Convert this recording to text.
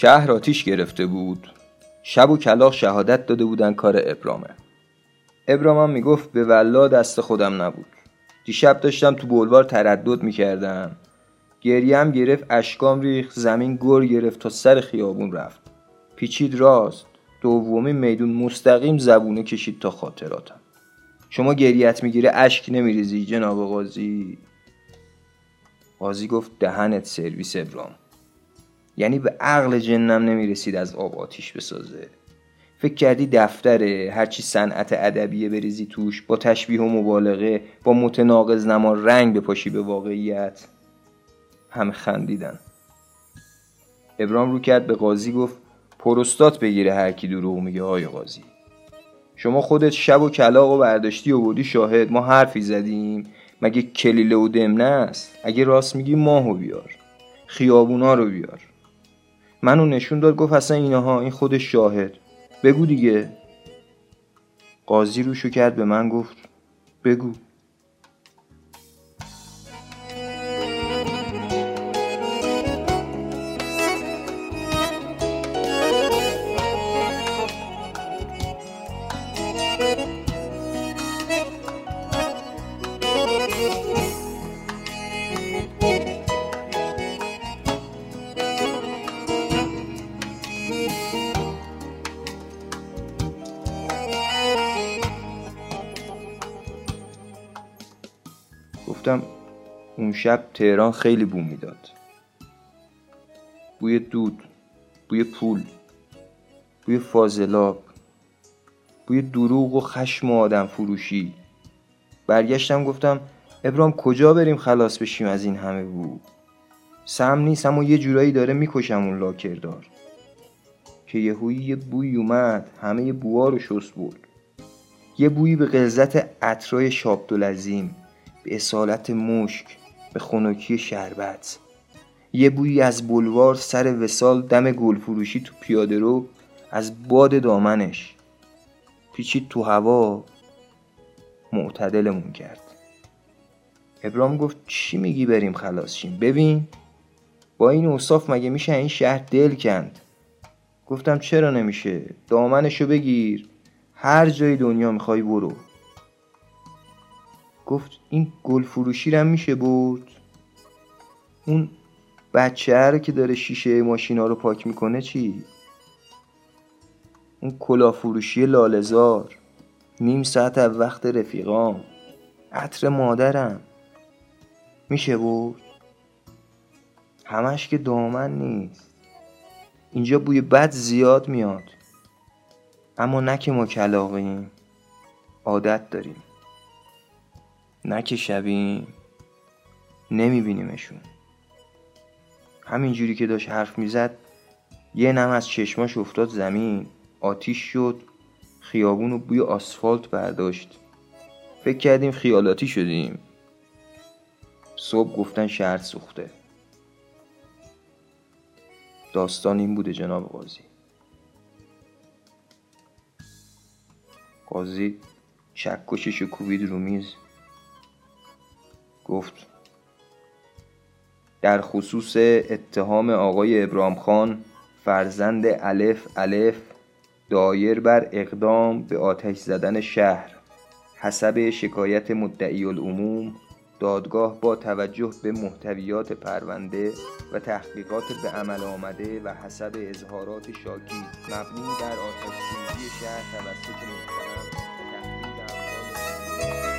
شهر آتیش گرفته بود. شب و کلاق شهادت داده بودن کار ابرامه. ابرامم می‌گفت به ولا دست خودم نبود. دیشب داشتم تو بلوار تردد می‌کردم. گریم گرفت اشکام ریخ زمین گر گرفت تا سر خیابون رفت. پیچید راست. دومی میدون مستقیم زبونه کشید تا خاطراتم. شما گریت می‌گیره اشک نمیریزی جناب قاضی. قاضی گفت دهنت سرویس ابرام. یعنی به عقل جنم نمی‌رسید از آب آتیش بسازه. فکر کردی دفتره هرچی صنعت ادبیه بریزی توش با تشبیه و مبالغه با متناقض نما رنگ بپاشی به واقعیت. همه خندیدن. ابرام رو کرد به قاضی گفت پروستات بگیره هر کی دروغ میگه های قاضی. شما خودت شب و کلاق و برداشتی و بودی شاهد ما حرفی زدیم. مگه کلیله و دمنه است؟ اگه راست میگی ماهو بیار. خیابونا رو بیار. منو نشون داد گفت اصلا اینها این خود شاهد. بگو دیگه. قاضی روشو کرد به من گفت بگو. گفتم اون شب تهران خیلی بو می‌داد. بوی دود بوی پول بوی فاضلاب بوی دروغ و خشم و آدم فروشی. برگشتم گفتم ابرام کجا بریم خلاص بشیم از این همه بو؟ سم نیست اما یه جورایی داره می‌کشم اون لاکردار. که یهویی یه بوی اومد همه بوها رو شست برد. یه بویی به غلظت عطرای شابدالعظیم. به اصالت مشک به خنکی شربت. یه بویی از بلوار سر وسال دم گل فروشی تو پیاده رو از باد دامنش پیچید تو هوا معتدلمون کرد. ابرام گفت چی میگی بریم خلاص شیم؟ ببین با این اوصاف مگه میشه این شهر دل کند؟ گفتم چرا نمیشه؟ دامنشو بگیر. هر جای دنیا می‌خوای برو. گفت این گل فروشی رو میشه برد؟ اون بچه رو که داره شیشه ماشینا رو پاک می‌کنه چی؟ اون کلا فروشی لالزار نیم ساعت از وقت رفیقام. عطر مادرم. میشه برد؟ همش که دامن نیست. اینجا بوی بد زیاد میاد. اما نه ما کلاقیم عادت داریم. نه که شبیم نمیبینیمشون همینجوری که داشت حرف می‌زد یه نم از چشماش افتاد زمین آتیش شد خیابون و بوی آسفالت برداشت. فکر کردیم خیالاتی شدیم. صبح گفتن شهر سوخته. داستان این بوده جناب قاضی. قاضی چکشش کوبید رو میز. گفت در خصوص اتهام آقای ابرام خان فرزند الف الف دایر بر اقدام به آتش زدن شهر حسب شکایت مدعی العموم دادگاه با توجه به محتویات پرونده و تحقیقات به عمل آمده و حسب اظهارات شاکی مبنی در آتش شهر توسط محترم تحقیق اموال